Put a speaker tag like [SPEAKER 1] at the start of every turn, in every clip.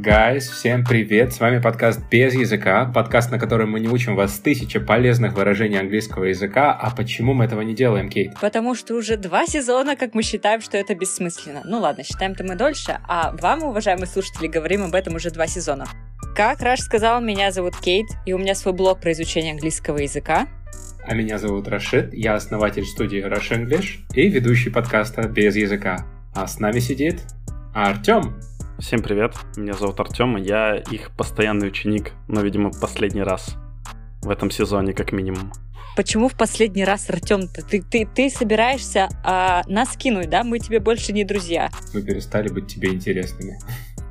[SPEAKER 1] Guys, всем привет! С вами подкаст «Без языка», подкаст, на котором мы не учим вас тысячи полезных выражений английского языка. А почему мы этого не делаем, Кейт?
[SPEAKER 2] Потому что уже два сезона, как мы считаем, что это бессмысленно. Ну ладно, считаем-то мы дольше, а вам, уважаемые слушатели, говорим об этом уже два сезона. Как Раш сказал, меня зовут Кейт, и у меня свой блог про изучение английского языка.
[SPEAKER 1] А меня зовут Рашид, я основатель студии Rush English и ведущий подкаста «Без языка». А с нами сидит Артем.
[SPEAKER 3] Всем привет, меня зовут Артем, и я их постоянный ученик, но, видимо, последний раз в этом сезоне, как минимум.
[SPEAKER 2] Почему в последний раз, Артем, ты, ты, ты собираешься а, нас кинуть, да? Мы тебе больше не друзья.
[SPEAKER 1] Мы перестали быть тебе интересными.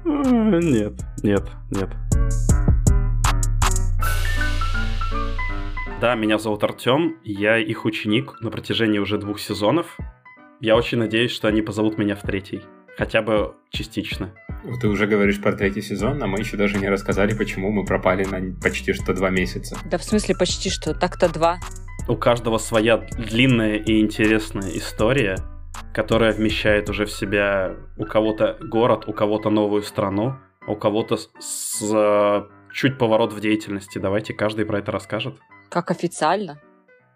[SPEAKER 3] Нет, нет, нет. Да, меня зовут Артем, я их ученик на протяжении уже двух сезонов. Я очень надеюсь, что они позовут меня в третий. Хотя бы частично.
[SPEAKER 1] Ты уже говоришь про третий сезон, а мы еще даже не рассказали, почему мы пропали на почти что два месяца.
[SPEAKER 2] Да в смысле почти что? Так-то два.
[SPEAKER 3] У каждого своя длинная и интересная история, которая вмещает уже в себя у кого-то город, у кого-то новую страну, у кого-то с, с чуть поворот в деятельности. Давайте каждый про это расскажет.
[SPEAKER 2] Как официально?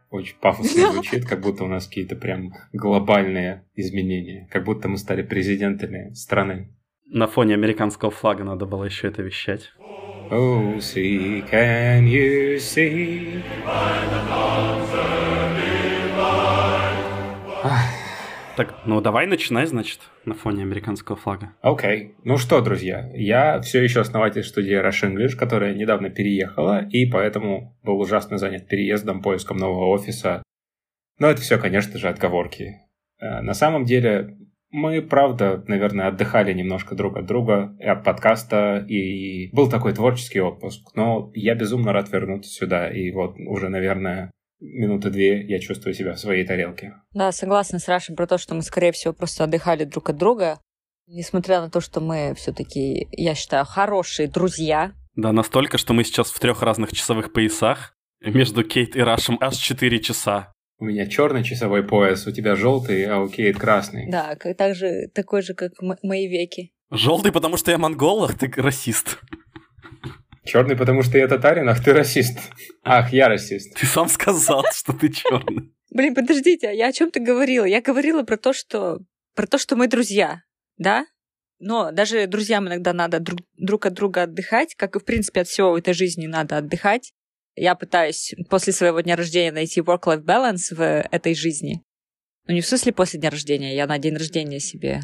[SPEAKER 1] Очень пафосно звучит, как будто у нас какие-то прям глобальные изменения, как будто мы стали президентами страны.
[SPEAKER 3] На фоне американского флага надо было еще это вещать.
[SPEAKER 1] Oh, see, can you see?
[SPEAKER 3] Так, ну давай начинай, значит, на фоне американского флага.
[SPEAKER 1] Окей. Okay. Ну что, друзья, я все еще основатель студии Rush English, которая недавно переехала, и поэтому был ужасно занят переездом, поиском нового офиса. Но это все, конечно же, отговорки. Э, на самом деле, мы, правда, наверное, отдыхали немножко друг от друга, и от подкаста, и был такой творческий отпуск. Но я безумно рад вернуться сюда, и вот уже, наверное, минуты две я чувствую себя в своей тарелке.
[SPEAKER 2] Да, согласна с Рашей про то, что мы, скорее всего, просто отдыхали друг от друга. Несмотря на то, что мы все-таки, я считаю, хорошие друзья.
[SPEAKER 3] Да, настолько, что мы сейчас в трех разных часовых поясах. Между Кейт и Рашем аж 4 часа.
[SPEAKER 1] У меня черный часовой пояс, у тебя желтый, а у Кейт красный.
[SPEAKER 2] Да, так же, такой же, как мои веки.
[SPEAKER 3] Желтый, потому что я монгол, ах ты расист.
[SPEAKER 1] Черный, потому что я татарин, ах ты расист. Ах, я расист.
[SPEAKER 3] Ты сам сказал, что ты черный.
[SPEAKER 2] Блин, подождите, а я о чем ты говорила? Я говорила про то, что про то, что мы друзья, да? Но даже друзьям иногда надо друг, друг от друга отдыхать, как и, в принципе, от всего в этой жизни надо отдыхать. Я пытаюсь после своего дня рождения найти work-life balance в этой жизни. Ну, не в смысле после дня рождения, я на день рождения себе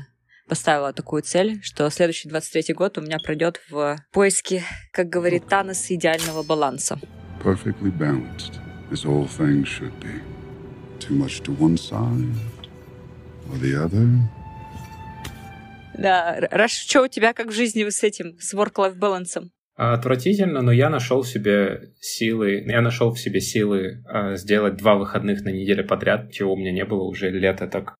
[SPEAKER 2] поставила такую цель, что следующий 23 год у меня пройдет в поиске, как говорит Танос, идеального баланса. Perfectly balanced, as all things should be. Too much to one side or the other. Да, Раш, что у тебя как в жизни с этим, с work-life балансом?
[SPEAKER 1] Отвратительно, но я нашел в себе силы, я нашел в себе силы сделать два выходных на неделю подряд, чего у меня не было уже лето так.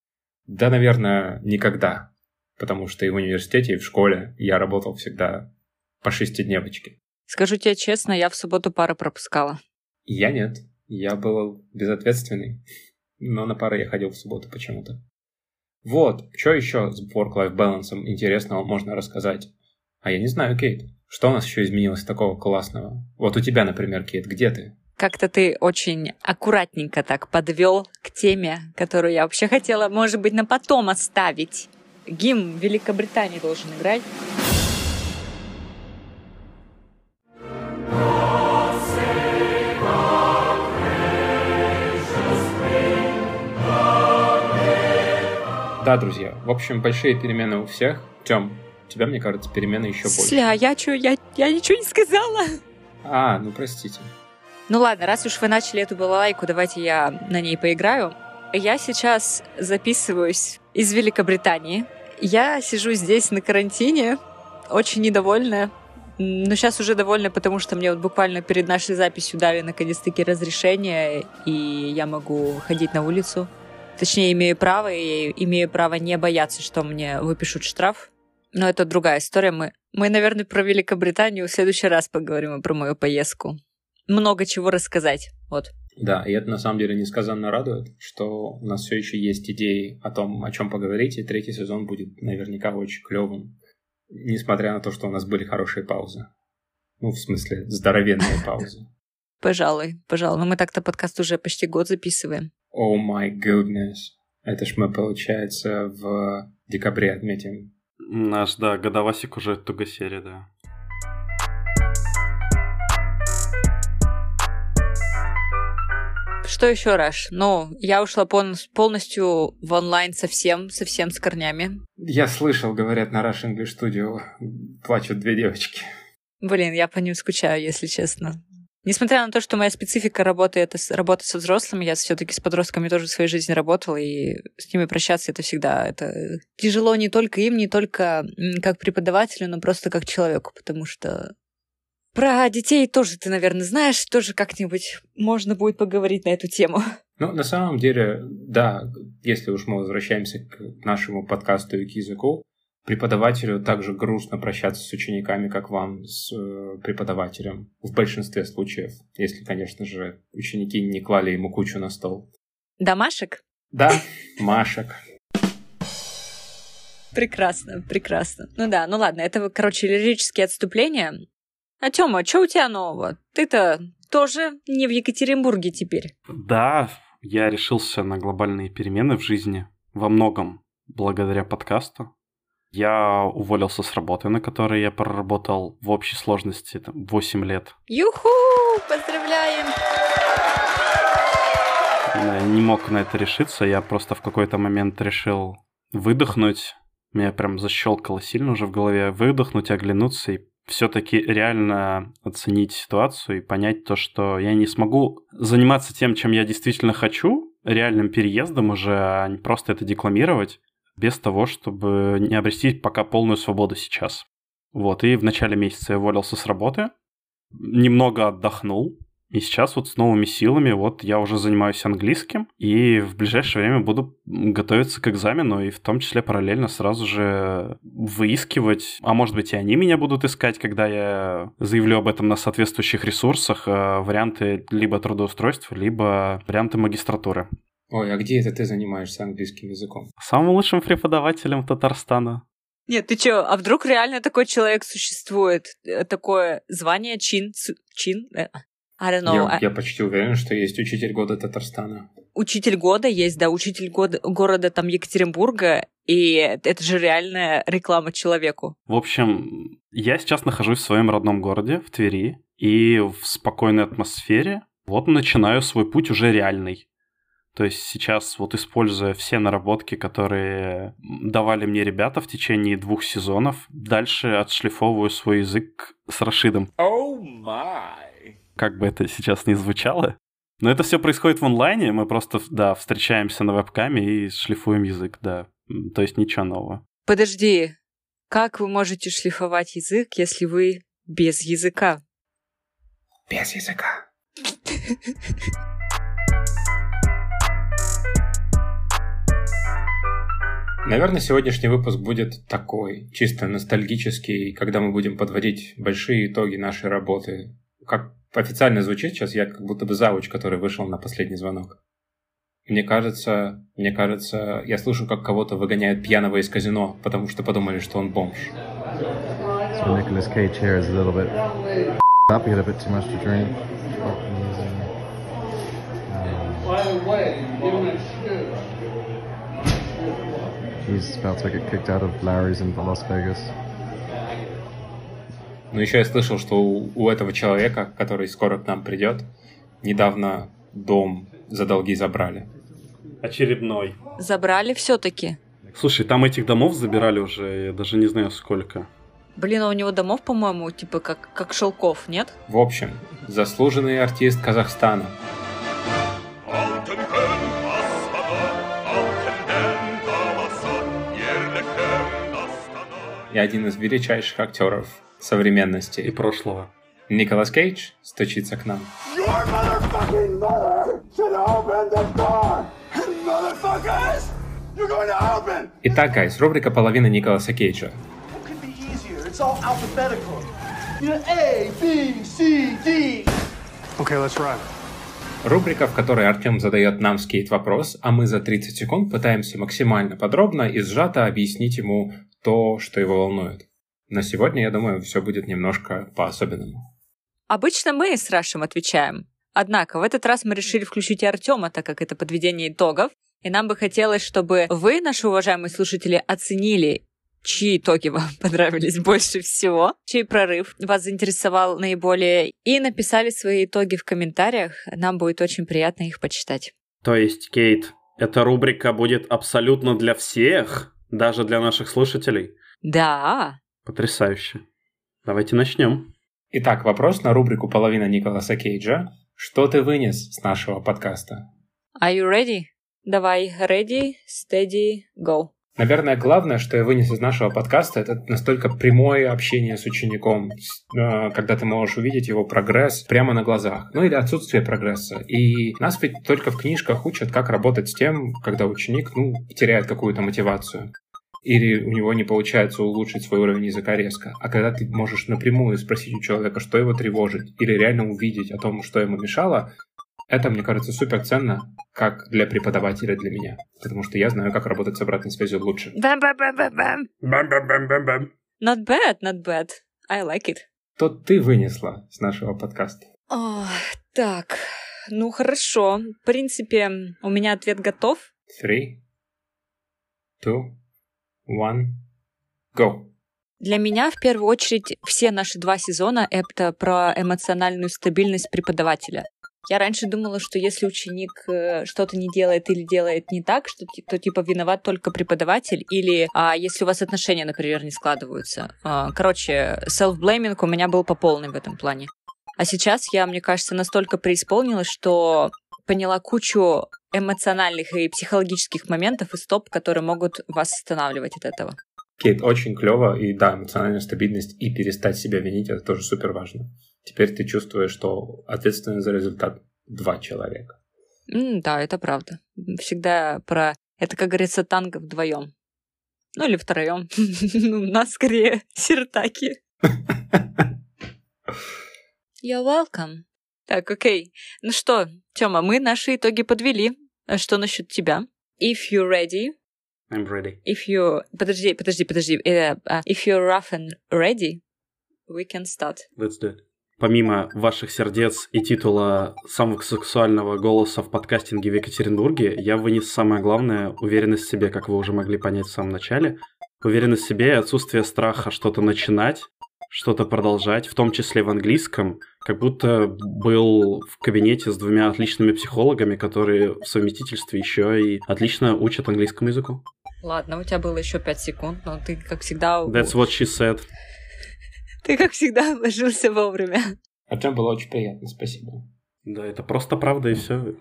[SPEAKER 1] Да, наверное, никогда потому что и в университете, и в школе я работал всегда по шестидневочке.
[SPEAKER 2] Скажу тебе честно, я в субботу пары пропускала.
[SPEAKER 1] Я нет. Я был безответственный. Но на пары я ходил в субботу почему-то. Вот, что еще с work-life balance интересного можно рассказать? А я не знаю, Кейт. Что у нас еще изменилось такого классного? Вот у тебя, например, Кейт, где ты?
[SPEAKER 2] Как-то ты очень аккуратненько так подвел к теме, которую я вообще хотела, может быть, на потом оставить гимн Великобритании должен играть.
[SPEAKER 1] Да, друзья, в общем, большие перемены у всех. Тем, тебя, мне кажется, перемены еще больше.
[SPEAKER 2] Сля, я что, я, я ничего не сказала.
[SPEAKER 1] А, ну простите.
[SPEAKER 2] Ну ладно, раз уж вы начали эту балалайку, давайте я на ней поиграю. Я сейчас записываюсь из Великобритании. Я сижу здесь на карантине, очень недовольная. Но сейчас уже довольна, потому что мне вот буквально перед нашей записью дали наконец-таки разрешение, и я могу ходить на улицу. Точнее, имею право, и имею право не бояться, что мне выпишут штраф. Но это другая история. Мы, мы наверное, про Великобританию в следующий раз поговорим про мою поездку. Много чего рассказать. Вот.
[SPEAKER 1] Да, и это на самом деле несказанно радует, что у нас все еще есть идеи о том, о чем поговорить, и третий сезон будет наверняка очень клевым. несмотря на то, что у нас были хорошие паузы. Ну, в смысле, здоровенные паузы.
[SPEAKER 2] Пожалуй, пожалуй. Но мы так-то подкаст уже почти год записываем.
[SPEAKER 1] О oh my goodness. Это ж мы, получается, в декабре отметим.
[SPEAKER 3] Наш, да, годовасик уже тугосерия, да.
[SPEAKER 2] Что еще, Раш? Ну, я ушла полностью в онлайн совсем, совсем с корнями.
[SPEAKER 1] Я слышал, говорят, на Rush English Studio плачут две девочки.
[SPEAKER 2] Блин, я по ним скучаю, если честно. Несмотря на то, что моя специфика работы это работа со взрослыми, я все-таки с подростками тоже в своей жизни работала, и с ними прощаться это всегда это тяжело не только им, не только как преподавателю, но просто как человеку, потому что про детей тоже ты, наверное, знаешь, тоже как-нибудь можно будет поговорить на эту тему.
[SPEAKER 1] Ну, на самом деле, да, если уж мы возвращаемся к нашему подкасту и к языку, преподавателю также грустно прощаться с учениками, как вам с э, преподавателем. В большинстве случаев, если, конечно же, ученики не клали ему кучу на стол.
[SPEAKER 2] Домашек?
[SPEAKER 1] Да, Машек.
[SPEAKER 2] Прекрасно, прекрасно. Ну да, ну ладно, это, короче, лирические отступления. А Тёма, что у тебя нового? Ты-то тоже не в Екатеринбурге теперь.
[SPEAKER 3] Да, я решился на глобальные перемены в жизни. Во многом благодаря подкасту. Я уволился с работы, на которой я проработал в общей сложности там, 8 лет.
[SPEAKER 2] Юху! Поздравляем!
[SPEAKER 3] Я не мог на это решиться, я просто в какой-то момент решил выдохнуть. Меня прям защелкало сильно уже в голове. Выдохнуть, оглянуться и все-таки реально оценить ситуацию и понять то, что я не смогу заниматься тем, чем я действительно хочу, реальным переездом уже, а не просто это декламировать, без того, чтобы не обрести пока полную свободу сейчас. Вот, и в начале месяца я уволился с работы, немного отдохнул, и сейчас вот с новыми силами вот я уже занимаюсь английским, и в ближайшее время буду готовиться к экзамену, и в том числе параллельно сразу же выискивать, а может быть и они меня будут искать, когда я заявлю об этом на соответствующих ресурсах, э, варианты либо трудоустройства, либо варианты магистратуры.
[SPEAKER 1] Ой, а где это ты занимаешься английским языком?
[SPEAKER 3] Самым лучшим преподавателем Татарстана.
[SPEAKER 2] Нет, ты чё, а вдруг реально такой человек существует? Э, такое звание, чин, чин? Э,
[SPEAKER 1] I don't know. Я, а я почти уверен, что есть учитель года Татарстана.
[SPEAKER 2] Учитель года есть, да, учитель года, города там Екатеринбурга, и это же реальная реклама человеку.
[SPEAKER 3] В общем, я сейчас нахожусь в своем родном городе, в Твери, и в спокойной атмосфере вот начинаю свой путь уже реальный. То есть сейчас вот используя все наработки, которые давали мне ребята в течение двух сезонов, дальше отшлифовываю свой язык с Рашидом. Oh my. Как бы это сейчас не звучало. Но это все происходит в онлайне, мы просто, да, встречаемся на вебкаме и шлифуем язык, да. То есть ничего нового.
[SPEAKER 2] Подожди, как вы можете шлифовать язык, если вы без языка?
[SPEAKER 1] Без языка. Наверное, сегодняшний выпуск будет такой, чисто ностальгический, когда мы будем подводить большие итоги нашей работы. Как официально звучит сейчас, я как будто бы завуч, который вышел на последний звонок. Мне кажется, мне кажется, я слышу, как кого-то выгоняют пьяного из казино, потому что подумали, что он бомж. So Nicolas Cage here is a little bit up, he had a bit too much to drink. By He's about to get kicked out of Larry's in Las Vegas. Ну, еще я слышал, что у, у этого человека, который скоро к нам придет, недавно дом за долги забрали.
[SPEAKER 3] Очередной.
[SPEAKER 2] Забрали все-таки?
[SPEAKER 3] Слушай, там этих домов забирали уже, я даже не знаю сколько.
[SPEAKER 2] Блин, а у него домов, по-моему, типа как, как шелков, нет?
[SPEAKER 1] В общем, заслуженный артист Казахстана – и один из величайших актеров современности.
[SPEAKER 3] И прошлого.
[SPEAKER 1] Николас Кейдж стучится к нам. Итак, гайс, рубрика «Половина Николаса Кейджа». Рубрика, в которой Артем задает нам скейт вопрос, а мы за 30 секунд пытаемся максимально подробно и сжато объяснить ему то, что его волнует. Но сегодня, я думаю, все будет немножко по-особенному.
[SPEAKER 2] Обычно мы с Рашем отвечаем. Однако в этот раз мы решили включить и Артема, так как это подведение итогов. И нам бы хотелось, чтобы вы, наши уважаемые слушатели, оценили чьи итоги вам понравились больше всего, чей прорыв вас заинтересовал наиболее, и написали свои итоги в комментариях. Нам будет очень приятно их почитать.
[SPEAKER 3] То есть, Кейт, эта рубрика будет абсолютно для всех, даже для наших слушателей?
[SPEAKER 2] Да.
[SPEAKER 3] Потрясающе. Давайте начнем.
[SPEAKER 1] Итак, вопрос на рубрику «Половина Николаса Кейджа». Что ты вынес с нашего подкаста?
[SPEAKER 2] Are you ready? Давай, ready, steady, go.
[SPEAKER 1] Наверное, главное, что я вынес из нашего подкаста, это настолько прямое общение с учеником, э, когда ты можешь увидеть его прогресс прямо на глазах, ну или отсутствие прогресса. И нас ведь только в книжках учат, как работать с тем, когда ученик ну, теряет какую-то мотивацию или у него не получается улучшить свой уровень языка резко. А когда ты можешь напрямую спросить у человека, что его тревожит, или реально увидеть о том, что ему мешало, это, мне кажется, супер ценно, как для преподавателя для меня. Потому что я знаю, как работать с обратной связью лучше.
[SPEAKER 2] Бам-бам-бам-бам-бам.
[SPEAKER 1] Бам-бам-бам-бам-бам.
[SPEAKER 2] Not bad, not bad. I like it.
[SPEAKER 1] Что ты вынесла с нашего подкаста?
[SPEAKER 2] О, так, ну хорошо. В принципе, у меня ответ готов.
[SPEAKER 1] Three, two, one, go.
[SPEAKER 2] Для меня, в первую очередь, все наши два сезона — это про эмоциональную стабильность преподавателя. Я раньше думала, что если ученик э, что-то не делает или делает не так, что то типа виноват только преподаватель, или а, если у вас отношения, например, не складываются. А, короче, self-blaming у меня был по полной в этом плане. А сейчас я, мне кажется, настолько преисполнилась, что поняла кучу эмоциональных и психологических моментов и стоп, которые могут вас останавливать от этого.
[SPEAKER 1] Кейт, очень клево, и да, эмоциональная стабильность и перестать себя винить, это тоже супер важно. Теперь ты чувствуешь, что ответственность за результат два человека.
[SPEAKER 2] М, да, это правда. Всегда про... Это, как говорится, танго вдвоем. Ну или втроем. Ну, у нас скорее сертаки. You're welcome. Так, окей. Ну что, Тёма, мы наши итоги подвели. А что насчет тебя? If you're ready,
[SPEAKER 3] I'm ready.
[SPEAKER 2] if you... Подожди, подожди, подожди. Э, а, If you're rough and ready, we can start.
[SPEAKER 3] Let's do it. Помимо ваших сердец и титула самого сексуального голоса в подкастинге в Екатеринбурге, я вынес самое главное — уверенность в себе, как вы уже могли понять в самом начале. Уверенность в себе и отсутствие страха что-то начинать, что-то продолжать, в том числе в английском, как будто был в кабинете с двумя отличными психологами, которые в совместительстве еще и отлично учат английскому языку.
[SPEAKER 2] Ладно, у тебя было еще пять секунд, но ты, как всегда...
[SPEAKER 3] That's what she said.
[SPEAKER 2] Ты, как всегда, вложился вовремя.
[SPEAKER 1] Артем, было очень приятно, спасибо.
[SPEAKER 3] Да, это просто правда и все.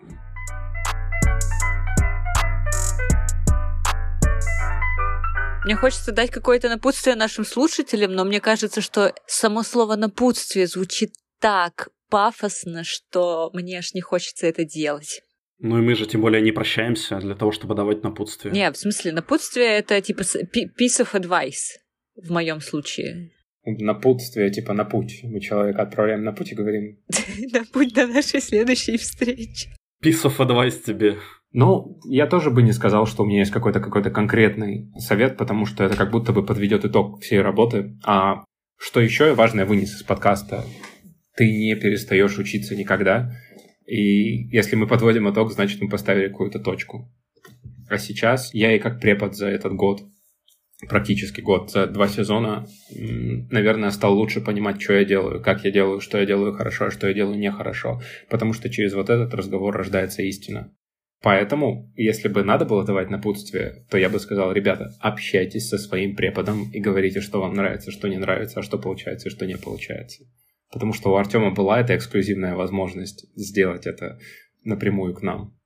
[SPEAKER 2] Мне хочется дать какое-то напутствие нашим слушателям, но мне кажется, что само слово «напутствие» звучит так пафосно, что мне аж не хочется это делать.
[SPEAKER 3] Ну и мы же тем более не прощаемся для того, чтобы давать напутствие.
[SPEAKER 2] Не, в смысле, напутствие — это типа piece of advice в моем случае.
[SPEAKER 1] Напутствие, типа на путь. Мы человека отправляем на путь и говорим,
[SPEAKER 2] На путь до нашей следующей встречи.
[SPEAKER 3] Piece of advice тебе.
[SPEAKER 1] Ну, я тоже бы не сказал, что у меня есть какой-то какой-то конкретный совет, потому что это как будто бы подведет итог всей работы. А что еще важное вынес из подкаста, ты не перестаешь учиться никогда. И если мы подводим итог, значит, мы поставили какую-то точку. А сейчас я и как препод за этот год, практически год, за два сезона, наверное, стал лучше понимать, что я делаю, как я делаю, что я делаю хорошо, а что я делаю нехорошо. Потому что через вот этот разговор рождается истина. Поэтому, если бы надо было давать напутствие, то я бы сказал, ребята, общайтесь со своим преподом и говорите, что вам нравится, что не нравится, а что получается и что не получается. Потому что у Артема была эта эксклюзивная возможность сделать это напрямую к нам.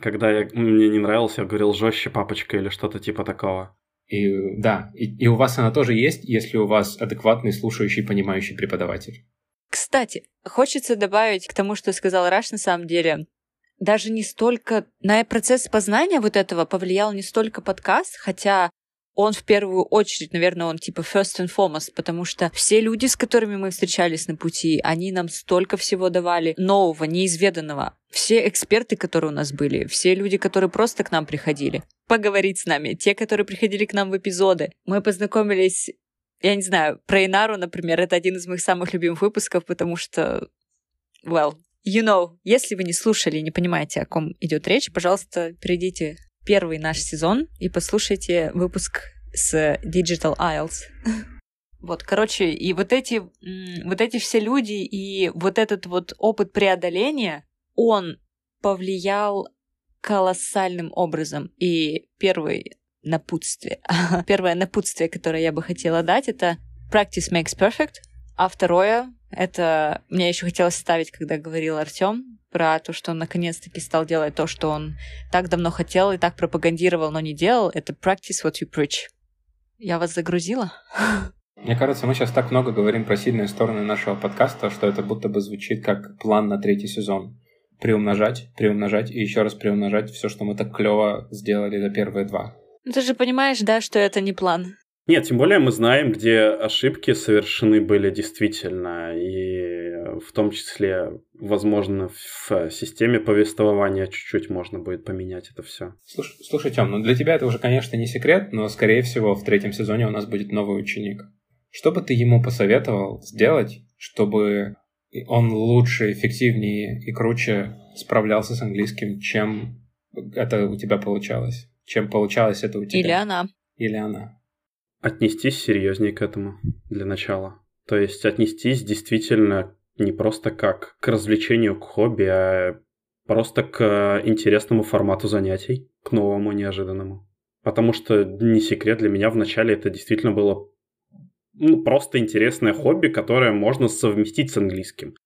[SPEAKER 3] Когда я, мне не нравился, я говорил жестче папочка или что-то типа такого.
[SPEAKER 1] И да, и, и у вас она тоже есть, если у вас адекватный, слушающий, понимающий преподаватель.
[SPEAKER 2] Кстати, хочется добавить к тому, что сказал Раш на самом деле, даже не столько на процесс познания вот этого повлиял не столько подкаст, хотя он в первую очередь, наверное, он типа first and foremost, потому что все люди, с которыми мы встречались на пути, они нам столько всего давали нового, неизведанного. Все эксперты, которые у нас были, все люди, которые просто к нам приходили поговорить с нами, те, которые приходили к нам в эпизоды. Мы познакомились я не знаю, про Инару, например, это один из моих самых любимых выпусков, потому что, well, you know, если вы не слушали и не понимаете, о ком идет речь, пожалуйста, перейдите первый наш сезон и послушайте выпуск с Digital Isles. Вот, короче, и вот эти, вот эти все люди и вот этот вот опыт преодоления, он повлиял колоссальным образом. И первый напутствие, первое напутствие, которое я бы хотела дать, это practice makes perfect, а второе, это мне еще хотелось ставить, когда говорил Артем про то, что он наконец-таки стал делать то, что он так давно хотел и так пропагандировал, но не делал, это practice what you preach. Я вас загрузила?
[SPEAKER 1] Мне кажется, мы сейчас так много говорим про сильные стороны нашего подкаста, что это будто бы звучит как план на третий сезон. Приумножать, приумножать и еще раз приумножать все, что мы так клево сделали за первые два.
[SPEAKER 2] Ну ты же понимаешь, да, что это не план.
[SPEAKER 3] Нет, тем более мы знаем, где ошибки совершены были действительно, и в том числе, возможно, в системе повествования чуть-чуть можно будет поменять это все.
[SPEAKER 1] Слушай, слушай Тём, ну для тебя это уже, конечно, не секрет, но, скорее всего, в третьем сезоне у нас будет новый ученик. Что бы ты ему посоветовал сделать, чтобы он лучше, эффективнее и круче справлялся с английским, чем это у тебя получалось? Чем получалось это у тебя?
[SPEAKER 2] Или она.
[SPEAKER 1] Или она.
[SPEAKER 3] Отнестись серьезнее к этому для начала. То есть отнестись действительно не просто как к развлечению, к хобби, а просто к интересному формату занятий, к новому, неожиданному. Потому что не секрет для меня вначале это действительно было ну, просто интересное хобби, которое можно совместить с английским.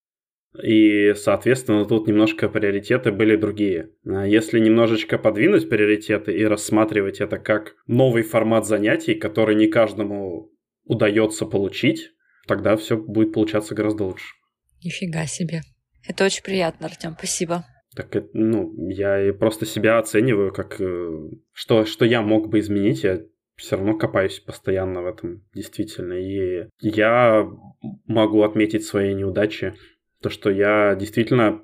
[SPEAKER 3] И, соответственно, тут немножко приоритеты были другие. А если немножечко подвинуть приоритеты и рассматривать это как новый формат занятий, который не каждому удается получить, тогда все будет получаться гораздо лучше.
[SPEAKER 2] Нифига себе. Это очень приятно, Артем, спасибо.
[SPEAKER 3] Так, ну, я просто себя оцениваю как... Э, что, что я мог бы изменить, я все равно копаюсь постоянно в этом, действительно. И я могу отметить свои неудачи. То, что я действительно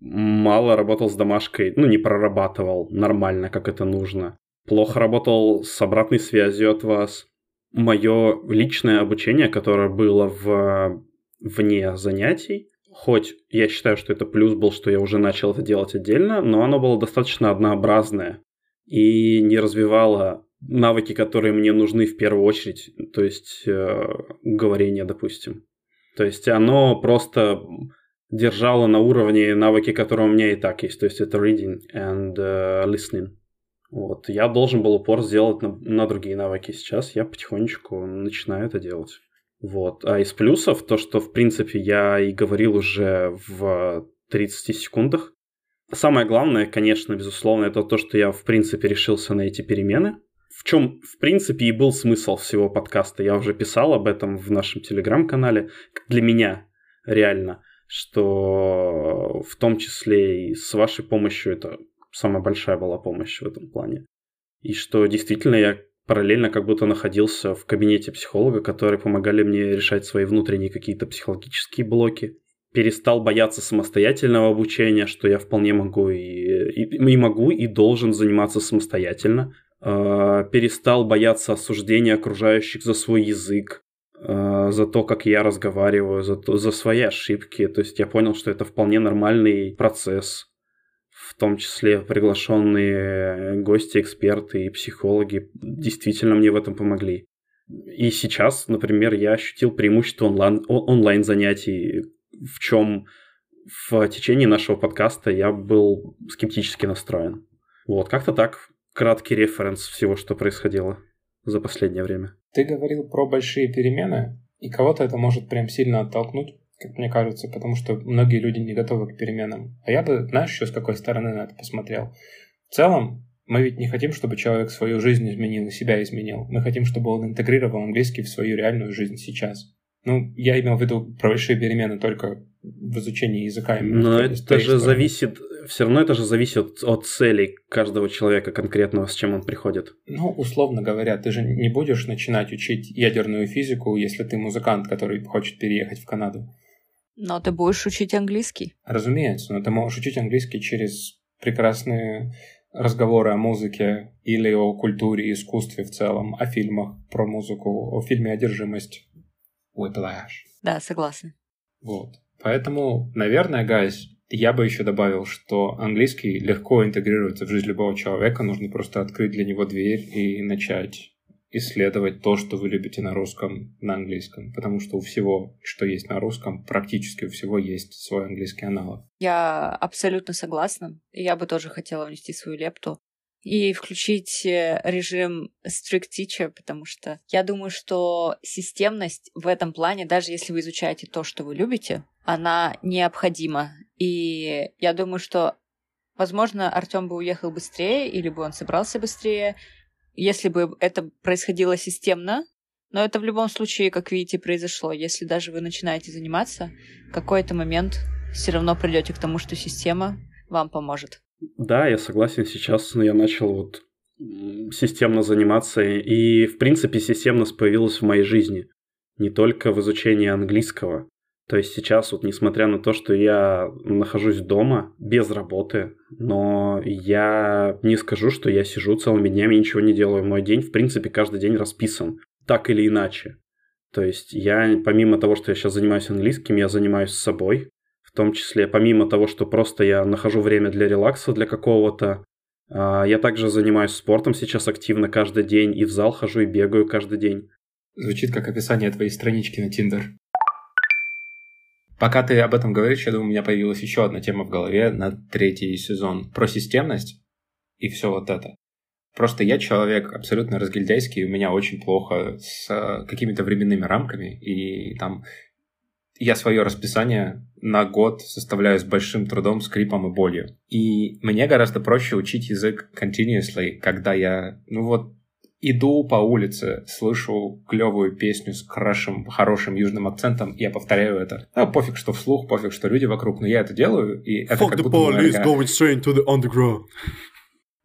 [SPEAKER 3] мало работал с домашкой, ну, не прорабатывал нормально, как это нужно. Плохо работал с обратной связью от вас. Мое личное обучение, которое было в... вне занятий, хоть я считаю, что это плюс был, что я уже начал это делать отдельно, но оно было достаточно однообразное и не развивало навыки, которые мне нужны в первую очередь, то есть э, говорение, допустим. То есть оно просто держало на уровне навыки, которые у меня и так есть, то есть это reading and uh, listening. Вот. Я должен был упор сделать на, на другие навыки. Сейчас я потихонечку начинаю это делать. Вот. А из плюсов то, что, в принципе, я и говорил уже в 30 секундах. Самое главное, конечно, безусловно, это то, что я, в принципе, решился на эти перемены в чем, в принципе, и был смысл всего подкаста. Я уже писал об этом в нашем телеграм-канале. Для меня реально, что в том числе и с вашей помощью это самая большая была помощь в этом плане. И что действительно я параллельно как будто находился в кабинете психолога, которые помогали мне решать свои внутренние какие-то психологические блоки. Перестал бояться самостоятельного обучения, что я вполне могу и, и, и могу и должен заниматься самостоятельно, Э, перестал бояться осуждения окружающих за свой язык, э, за то, как я разговариваю, за, то, за свои ошибки. То есть я понял, что это вполне нормальный процесс. В том числе приглашенные гости, эксперты и психологи действительно мне в этом помогли. И сейчас, например, я ощутил преимущество онлайн, онлайн занятий, в чем в течение нашего подкаста я был скептически настроен. Вот, как-то так краткий референс всего, что происходило за последнее время.
[SPEAKER 1] Ты говорил про большие перемены, и кого-то это может прям сильно оттолкнуть, как мне кажется, потому что многие люди не готовы к переменам. А я бы, знаешь, еще с какой стороны на это посмотрел. В целом, мы ведь не хотим, чтобы человек свою жизнь изменил и себя изменил. Мы хотим, чтобы он интегрировал английский в свою реальную жизнь сейчас. Ну, я имел в виду про большие перемены только в изучении языка.
[SPEAKER 3] Но это же зависит, все равно это же зависит от целей каждого человека конкретного, с чем он приходит.
[SPEAKER 1] Ну, условно говоря, ты же не будешь начинать учить ядерную физику, если ты музыкант, который хочет переехать в Канаду.
[SPEAKER 2] Но ты будешь учить английский.
[SPEAKER 1] Разумеется, но ты можешь учить английский через прекрасные разговоры о музыке или о культуре и искусстве в целом, о фильмах про музыку, о фильме «Одержимость». Whiplash.
[SPEAKER 2] Да, согласна.
[SPEAKER 1] Вот. Поэтому, наверное, guys, я бы еще добавил, что английский легко интегрируется в жизнь любого человека, нужно просто открыть для него дверь и начать исследовать то, что вы любите на русском, на английском, потому что у всего, что есть на русском, практически у всего есть свой английский аналог.
[SPEAKER 2] Я абсолютно согласна. Я бы тоже хотела внести свою лепту и включить э, режим strict teacher, потому что я думаю, что системность в этом плане, даже если вы изучаете то, что вы любите, она необходима. И я думаю, что, возможно, Артем бы уехал быстрее, или бы он собрался быстрее, если бы это происходило системно, но это в любом случае, как видите, произошло. Если даже вы начинаете заниматься, в какой-то момент все равно придете к тому, что система вам поможет.
[SPEAKER 3] Да, я согласен. Сейчас я начал вот системно заниматься, и, в принципе, системность появилась в моей жизни. Не только в изучении английского. То есть сейчас, вот несмотря на то, что я нахожусь дома без работы, но я не скажу, что я сижу целыми днями ничего не делаю. Мой день, в принципе, каждый день расписан, так или иначе. То есть я, помимо того, что я сейчас занимаюсь английским, я занимаюсь собой, в том числе, помимо того, что просто я нахожу время для релакса, для какого-то, а, я также занимаюсь спортом сейчас активно каждый день, и в зал хожу, и бегаю каждый день.
[SPEAKER 1] Звучит как описание твоей странички на Тиндер. Пока ты об этом говоришь, я думаю, у меня появилась еще одна тема в голове на третий сезон про системность и все вот это. Просто я человек абсолютно разгильдяйский, у меня очень плохо с э, какими-то временными рамками, и там я свое расписание на год составляю с большим трудом, скрипом и болью. И мне гораздо проще учить язык continuously, когда я, ну вот, иду по улице, слышу клевую песню с хорошим, хорошим южным акцентом, я повторяю это. А пофиг, что вслух, пофиг, что люди вокруг, но я это делаю, и это
[SPEAKER 3] Fuck
[SPEAKER 1] как
[SPEAKER 3] the
[SPEAKER 1] будто...
[SPEAKER 3] police going straight to the underground.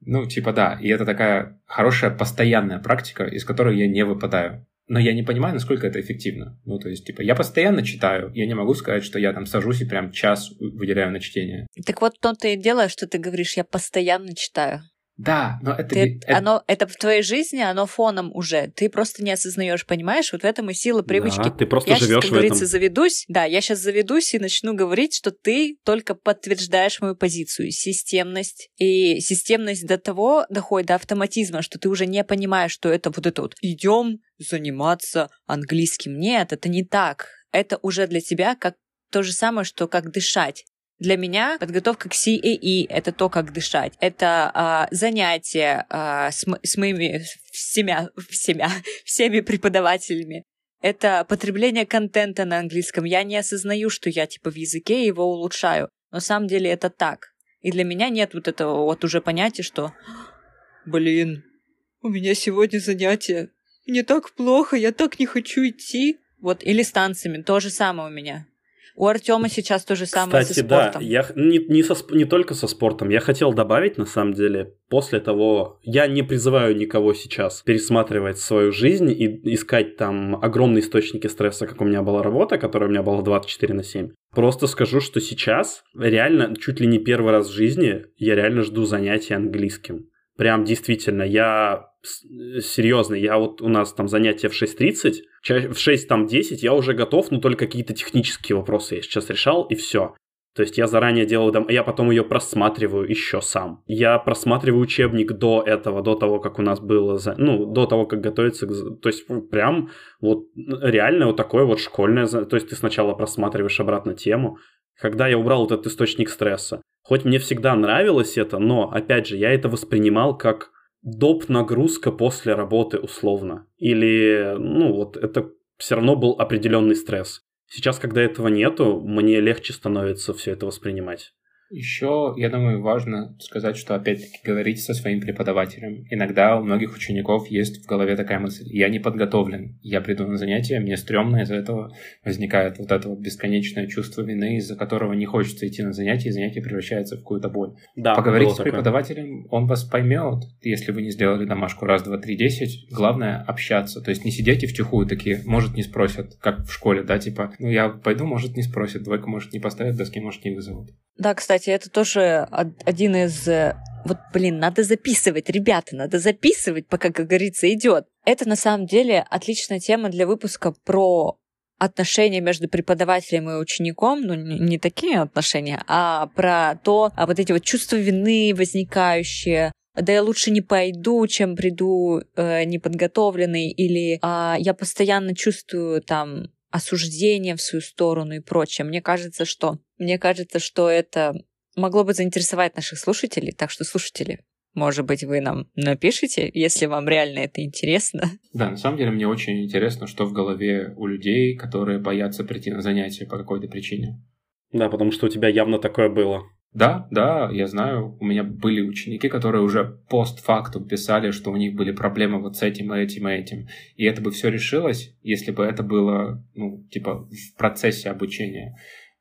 [SPEAKER 1] Ну, типа да, и это такая хорошая постоянная практика, из которой я не выпадаю. Но я не понимаю, насколько это эффективно. Ну, то есть, типа, я постоянно читаю, я не могу сказать, что я там сажусь и прям час выделяю на чтение.
[SPEAKER 2] Так вот в том-то и дело, что ты говоришь, я постоянно читаю.
[SPEAKER 1] Да, но это...
[SPEAKER 2] Ты,
[SPEAKER 1] это...
[SPEAKER 2] Оно, это в твоей жизни, оно фоном уже. Ты просто не осознаешь, понимаешь? Вот в этом и сила привычки.
[SPEAKER 3] Да, ты просто
[SPEAKER 2] я
[SPEAKER 3] живешь
[SPEAKER 2] сейчас, как
[SPEAKER 3] в
[SPEAKER 2] говорится,
[SPEAKER 3] этом.
[SPEAKER 2] заведусь. Да, я сейчас заведусь и начну говорить, что ты только подтверждаешь мою позицию. Системность. И системность до того доходит до автоматизма, что ты уже не понимаешь, что это вот это вот идем заниматься английским. Нет, это не так. Это уже для тебя как то же самое, что как дышать. Для меня подготовка к CAE — это то, как дышать. Это а, занятия а, с, с моими всеми, всеми, всеми преподавателями. Это потребление контента на английском. Я не осознаю, что я типа в языке его улучшаю. Но на самом деле это так. И для меня нет вот этого вот уже понятия, что «Блин, у меня сегодня занятие. Мне так плохо, я так не хочу идти». Вот, или с танцами, то же самое у меня. У Артема сейчас то же самое
[SPEAKER 3] Кстати,
[SPEAKER 2] со спортом.
[SPEAKER 3] да, я не, не, со, не только со спортом. Я хотел добавить, на самом деле, после того, я не призываю никого сейчас пересматривать свою жизнь и искать там огромные источники стресса, как у меня была работа, которая у меня была 24 на 7. Просто скажу, что сейчас реально чуть ли не первый раз в жизни я реально жду занятий английским. Прям действительно, я серьезно, я вот у нас там занятия в 6.30, в 6 там 10 я уже готов, но только какие-то технические вопросы я сейчас решал, и все. То есть я заранее делаю, я потом ее просматриваю еще сам. Я просматриваю учебник до этого, до того, как у нас было, ну, до того, как готовиться, к... то есть прям вот реально вот такое вот школьное, то есть ты сначала просматриваешь обратно тему. Когда я убрал вот этот источник стресса, хоть мне всегда нравилось это, но, опять же, я это воспринимал как доп. нагрузка после работы условно. Или, ну, вот это все равно был определенный стресс. Сейчас, когда этого нету, мне легче становится все это воспринимать.
[SPEAKER 1] Еще, я думаю, важно сказать, что опять-таки говорить со своим преподавателем. Иногда у многих учеников есть в голове такая мысль, я не подготовлен, я приду на занятия, мне стрёмно, из-за этого возникает вот это вот бесконечное чувство вины, из-за которого не хочется идти на занятия, и занятие превращается в какую-то боль.
[SPEAKER 3] Да,
[SPEAKER 1] Поговорите с
[SPEAKER 3] такое.
[SPEAKER 1] преподавателем, он вас поймет, если вы не сделали домашку раз, два, три, десять. Главное общаться, то есть не сидите втихую такие, может не спросят, как в школе, да, типа, ну я пойду, может не спросят, двойку может не поставят, доски может не вызовут.
[SPEAKER 2] Да, кстати, это тоже один из э, Вот, блин, надо записывать, ребята, надо записывать, пока, как говорится, идет. Это на самом деле отличная тема для выпуска про отношения между преподавателем и учеником, ну, не такие отношения, а про то, а вот эти вот чувства вины возникающие, да я лучше не пойду, чем приду э, неподготовленный, или э, я постоянно чувствую там осуждение в свою сторону и прочее. Мне кажется, что мне кажется, что это могло бы заинтересовать наших слушателей, так что слушатели, может быть, вы нам напишите, если вам реально это интересно.
[SPEAKER 1] Да, на самом деле мне очень интересно, что в голове у людей, которые боятся прийти на занятия по какой-то причине.
[SPEAKER 3] Да, потому что у тебя явно такое было.
[SPEAKER 1] Да, да, я знаю. У меня были ученики, которые уже постфактум писали, что у них были проблемы вот с этим, и этим, и этим. И это бы все решилось, если бы это было, ну, типа, в процессе обучения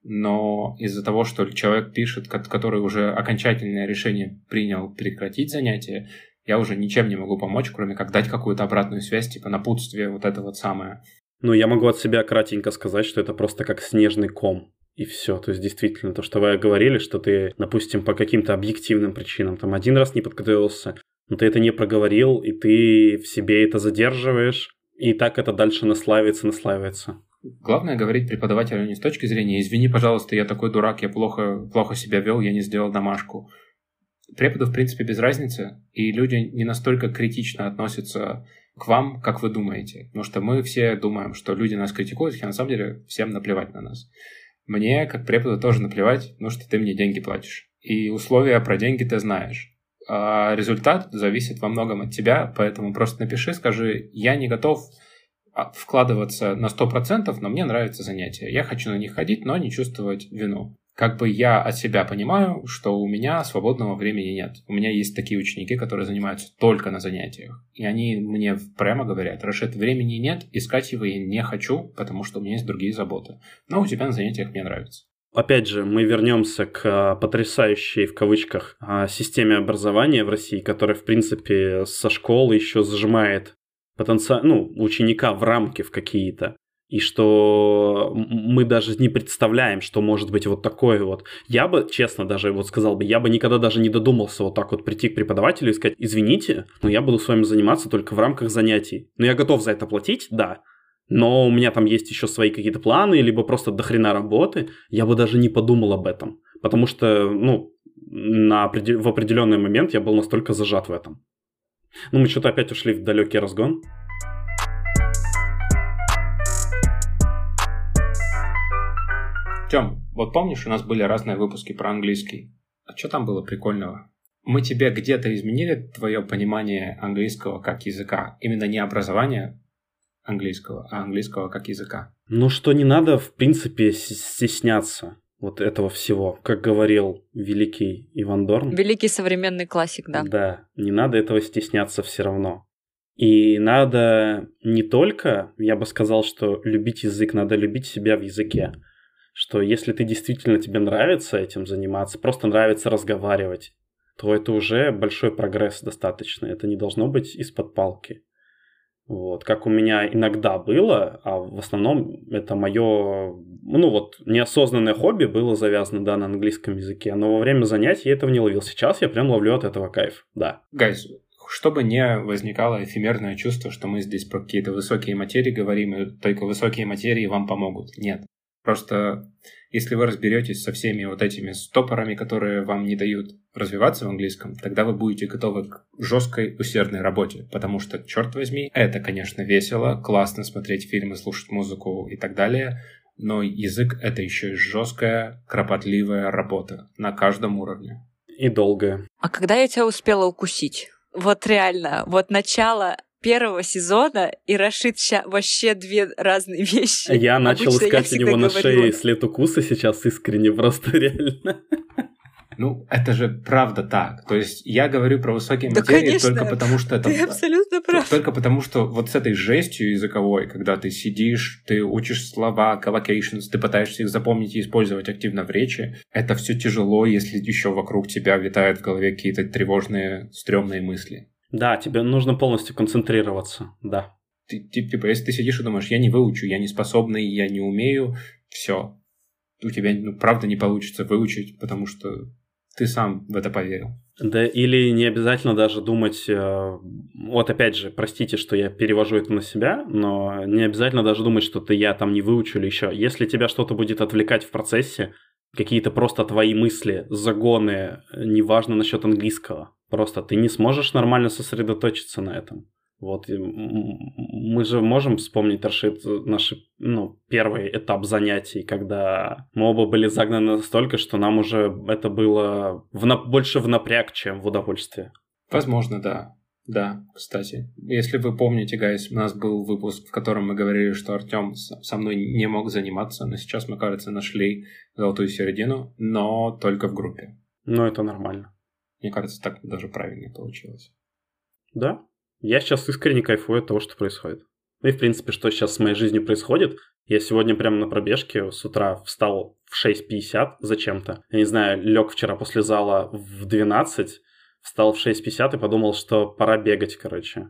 [SPEAKER 1] но из-за того, что человек пишет, который уже окончательное решение принял прекратить занятие, я уже ничем не могу помочь, кроме как дать какую-то обратную связь, типа напутствие, вот это вот самое.
[SPEAKER 3] Ну, я могу от себя кратенько сказать, что это просто как снежный ком. И все. То есть, действительно, то, что вы говорили, что ты, допустим, по каким-то объективным причинам, там, один раз не подготовился, но ты это не проговорил, и ты в себе это задерживаешь, и так это дальше наслаивается, наслаивается.
[SPEAKER 1] Главное говорить преподавателю не с точки зрения «извини, пожалуйста, я такой дурак, я плохо, плохо себя вел, я не сделал домашку». Преподу, в принципе, без разницы, и люди не настолько критично относятся к вам, как вы думаете. Потому что мы все думаем, что люди нас критикуют, хотя на самом деле всем наплевать на нас. Мне, как преподу, тоже наплевать, потому что ты мне деньги платишь. И условия про деньги ты знаешь. А результат зависит во многом от тебя, поэтому просто напиши, скажи, я не готов а, вкладываться на 100%, но мне нравятся занятия. Я хочу на них ходить, но не чувствовать вину. Как бы я от себя понимаю, что у меня свободного времени нет. У меня есть такие ученики, которые занимаются только на занятиях. И они мне прямо говорят, Рашид, времени нет, искать его я не хочу, потому что у меня есть другие заботы. Но у тебя на занятиях мне нравится.
[SPEAKER 3] Опять же, мы вернемся к а, потрясающей, в кавычках, а, системе образования в России, которая, в принципе, со школы еще зажимает потенциал, ну, ученика в рамки в какие-то. И что мы даже не представляем, что может быть вот такое вот. Я бы, честно, даже вот сказал бы, я бы никогда даже не додумался вот так вот прийти к преподавателю и сказать, извините, но я буду с вами заниматься только в рамках занятий. Но я готов за это платить, да, но у меня там есть еще свои какие-то планы, либо просто дохрена работы, я бы даже не подумал об этом. Потому что, ну, на, в определенный момент я был настолько зажат в этом. Ну, мы что-то опять ушли в далекий разгон.
[SPEAKER 1] Тем, вот помнишь, у нас были разные выпуски про английский? А что там было прикольного? Мы тебе где-то изменили твое понимание английского как языка? Именно не образование английского, а английского как языка?
[SPEAKER 3] Ну, что не надо, в принципе, стесняться вот этого всего, как говорил великий Иван Дорн.
[SPEAKER 2] Великий современный классик, да.
[SPEAKER 3] Да, не надо этого стесняться все равно. И надо не только, я бы сказал, что любить язык, надо любить себя в языке. Что если ты действительно тебе нравится этим заниматься, просто нравится разговаривать, то это уже большой прогресс достаточно. Это не должно быть из-под палки. Вот, как у меня иногда было, а в основном это мое, ну вот, неосознанное хобби было завязано, да, на английском языке, но во время занятий я этого не ловил. Сейчас я прям ловлю от этого кайф, да.
[SPEAKER 1] Гайз, чтобы не возникало эфемерное чувство, что мы здесь про какие-то высокие материи говорим, и только высокие материи вам помогут. Нет. Просто если вы разберетесь со всеми вот этими стопорами, которые вам не дают развиваться в английском, тогда вы будете готовы к жесткой, усердной работе. Потому что, черт возьми, это, конечно, весело, классно смотреть фильмы, слушать музыку и так далее, но язык — это еще и жесткая, кропотливая работа на каждом уровне.
[SPEAKER 3] И долгая.
[SPEAKER 2] А когда я тебя успела укусить? Вот реально, вот начало первого сезона и Рашид вообще две разные вещи.
[SPEAKER 3] Я начал Обычно искать я у него на шее след укуса сейчас искренне, просто реально.
[SPEAKER 1] Ну, это же правда так. То есть я говорю про высокие да, материи конечно. только потому, что это...
[SPEAKER 2] Ты абсолютно прав.
[SPEAKER 1] Только потому, что вот с этой жестью языковой, когда ты сидишь, ты учишь слова, collocations, ты пытаешься их запомнить и использовать активно в речи, это все тяжело, если еще вокруг тебя витают в голове какие-то тревожные, стрёмные мысли.
[SPEAKER 3] Да, тебе нужно полностью концентрироваться, да.
[SPEAKER 1] Ты, типа, если ты сидишь и думаешь, я не выучу, я не способный, я не умею, все. У тебя, ну, правда, не получится выучить, потому что ты сам в это поверил.
[SPEAKER 3] Да или не обязательно даже думать, э, вот опять же, простите, что я перевожу это на себя, но не обязательно даже думать, что ты я там не выучу или еще. Если тебя что-то будет отвлекать в процессе, какие-то просто твои мысли, загоны, неважно насчет английского, просто ты не сможешь нормально сосредоточиться на этом. Вот мы же можем вспомнить, Рашид, наш ну, первый этап занятий, когда мы оба были загнаны настолько, что нам уже это было в больше в напряг, чем в удовольствие.
[SPEAKER 1] Возможно, да. Да, кстати. Если вы помните, гайс, у нас был выпуск, в котором мы говорили, что Артем со мной не мог заниматься, но сейчас мы, кажется, нашли золотую середину, но только в группе.
[SPEAKER 3] Ну, это нормально.
[SPEAKER 1] Мне кажется, так даже правильно получилось.
[SPEAKER 3] Да, я сейчас искренне кайфую от того, что происходит. Ну и, в принципе, что сейчас с моей жизнью происходит. Я сегодня прямо на пробежке с утра встал в 6.50 зачем-то. Я не знаю, лег вчера после зала в 12, встал в 6.50 и подумал, что пора бегать, короче.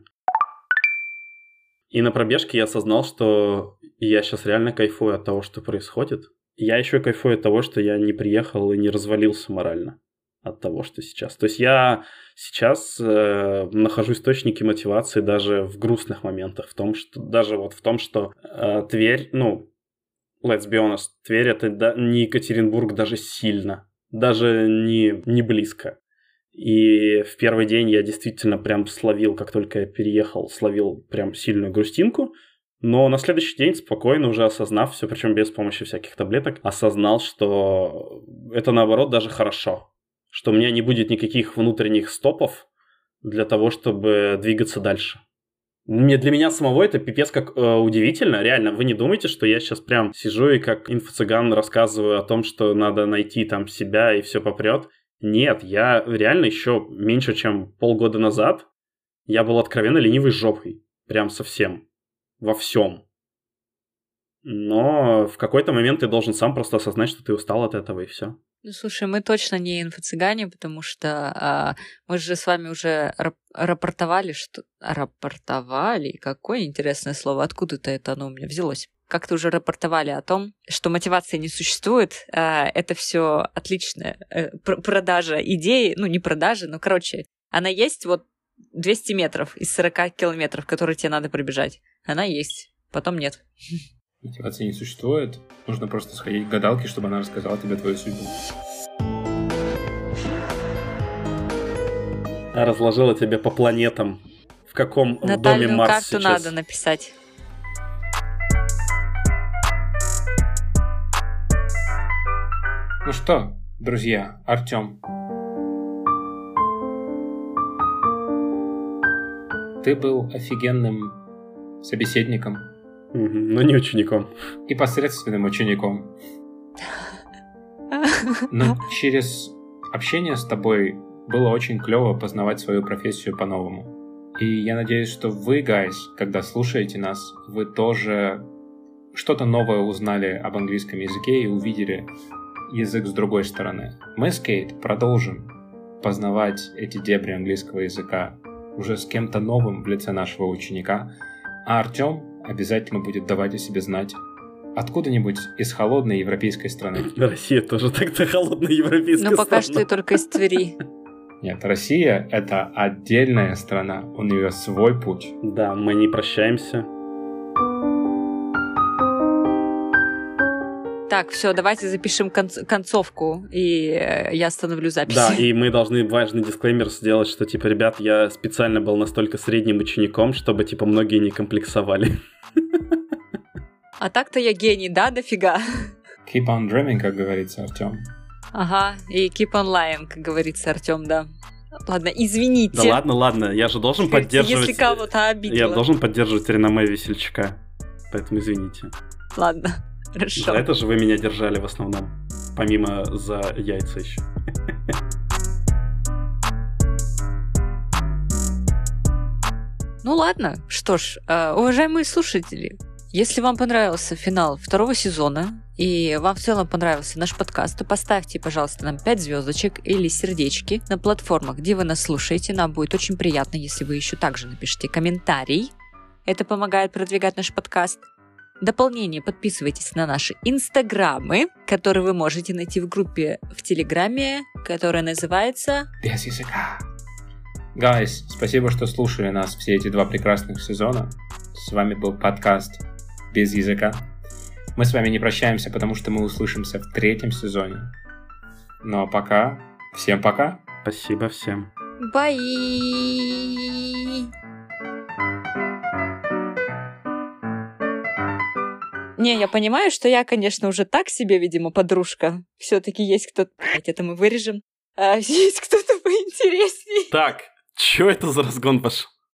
[SPEAKER 3] И на пробежке я осознал, что я сейчас реально кайфую от того, что происходит. Я еще кайфую от того, что я не приехал и не развалился морально от того, что сейчас. То есть я сейчас э, нахожу источники мотивации даже в грустных моментах, в том, что даже вот в том, что э, Тверь, ну, let's be honest, Тверь это да, не Екатеринбург даже сильно, даже не, не близко. И в первый день я действительно прям словил, как только я переехал, словил прям сильную грустинку. Но на следующий день, спокойно уже осознав все, причем без помощи всяких таблеток, осознал, что это наоборот даже хорошо что у меня не будет никаких внутренних стопов для того, чтобы двигаться дальше. Мне, для меня самого это пипец как э, удивительно. Реально, вы не думаете, что я сейчас прям сижу и как инфо-цыган рассказываю о том, что надо найти там себя и все попрет? Нет, я реально еще меньше, чем полгода назад я был откровенно ленивой жопой. Прям совсем. Во всем. Но в какой-то момент ты должен сам просто осознать, что ты устал от этого и все.
[SPEAKER 2] Ну, слушай, мы точно не инфо-цыгане, потому что а, мы же с вами уже рап- рапортовали, что... Рапортовали? Какое интересное слово. Откуда-то это оно у меня взялось? Как-то уже рапортовали о том, что мотивации не существует. А, это все отличная э, продажа идеи. Ну, не продажа, но, короче, она есть вот 200 метров из 40 километров, которые тебе надо пробежать. Она есть. Потом нет.
[SPEAKER 1] Мотивации не существует. Нужно просто сходить к гадалке, чтобы она рассказала тебе твою судьбу.
[SPEAKER 3] Разложила тебе по планетам. В каком
[SPEAKER 2] Натальную
[SPEAKER 3] доме Марс
[SPEAKER 2] карту
[SPEAKER 3] сейчас.
[SPEAKER 2] надо написать.
[SPEAKER 1] Ну что, друзья, Артем. Ты был офигенным собеседником,
[SPEAKER 3] но не учеником.
[SPEAKER 1] И посредственным учеником. Но через общение с тобой было очень клево познавать свою профессию по-новому. И я надеюсь, что вы, guys, когда слушаете нас, вы тоже что-то новое узнали об английском языке и увидели язык с другой стороны. Мы с Кейт продолжим познавать эти дебри английского языка уже с кем-то новым в лице нашего ученика, а Артем обязательно будет давать о себе знать. Откуда-нибудь из холодной европейской страны.
[SPEAKER 3] Россия тоже так-то холодная европейская
[SPEAKER 2] Но пока
[SPEAKER 3] страна.
[SPEAKER 2] что только из Твери.
[SPEAKER 1] Нет, Россия — это отдельная страна, у нее свой путь.
[SPEAKER 3] Да, мы не прощаемся.
[SPEAKER 2] Так, все, давайте запишем конц- концовку, и э, я остановлю запись.
[SPEAKER 3] Да, и мы должны важный дисклеймер сделать, что, типа, ребят, я специально был настолько средним учеником, чтобы, типа, многие не комплексовали.
[SPEAKER 2] А так-то я гений, да, дофига?
[SPEAKER 1] Keep on dreaming, как говорится, Артем.
[SPEAKER 2] Ага, и keep on lying, как говорится Артем, да. Ладно, извините.
[SPEAKER 3] Да ладно, ладно, я же должен поддерживать...
[SPEAKER 2] Если кого-то обидела.
[SPEAKER 3] Я должен поддерживать реноме весельчака. Поэтому извините.
[SPEAKER 2] Ладно, хорошо.
[SPEAKER 3] За это же вы меня держали в основном. Помимо за яйца еще.
[SPEAKER 2] Ну ладно, что ж, э, уважаемые слушатели, если вам понравился финал второго сезона, и вам в целом понравился наш подкаст, то поставьте, пожалуйста, нам 5 звездочек или сердечки на платформах, где вы нас слушаете. Нам будет очень приятно, если вы еще также напишите комментарий. Это помогает продвигать наш подкаст. Дополнение подписывайтесь на наши инстаграмы, которые вы можете найти в группе в Телеграме, которая называется
[SPEAKER 1] Без языка. Гайс, спасибо, что слушали нас все эти два прекрасных сезона. С вами был подкаст Без языка. Мы с вами не прощаемся, потому что мы услышимся в третьем сезоне. Ну а пока, всем пока.
[SPEAKER 3] Спасибо всем.
[SPEAKER 2] Бай! Не, я понимаю, что я, конечно, уже так себе, видимо, подружка. Все-таки есть кто-то... Это мы вырежем. А, есть кто-то поинтереснее.
[SPEAKER 3] Так, что это за разгон пошел?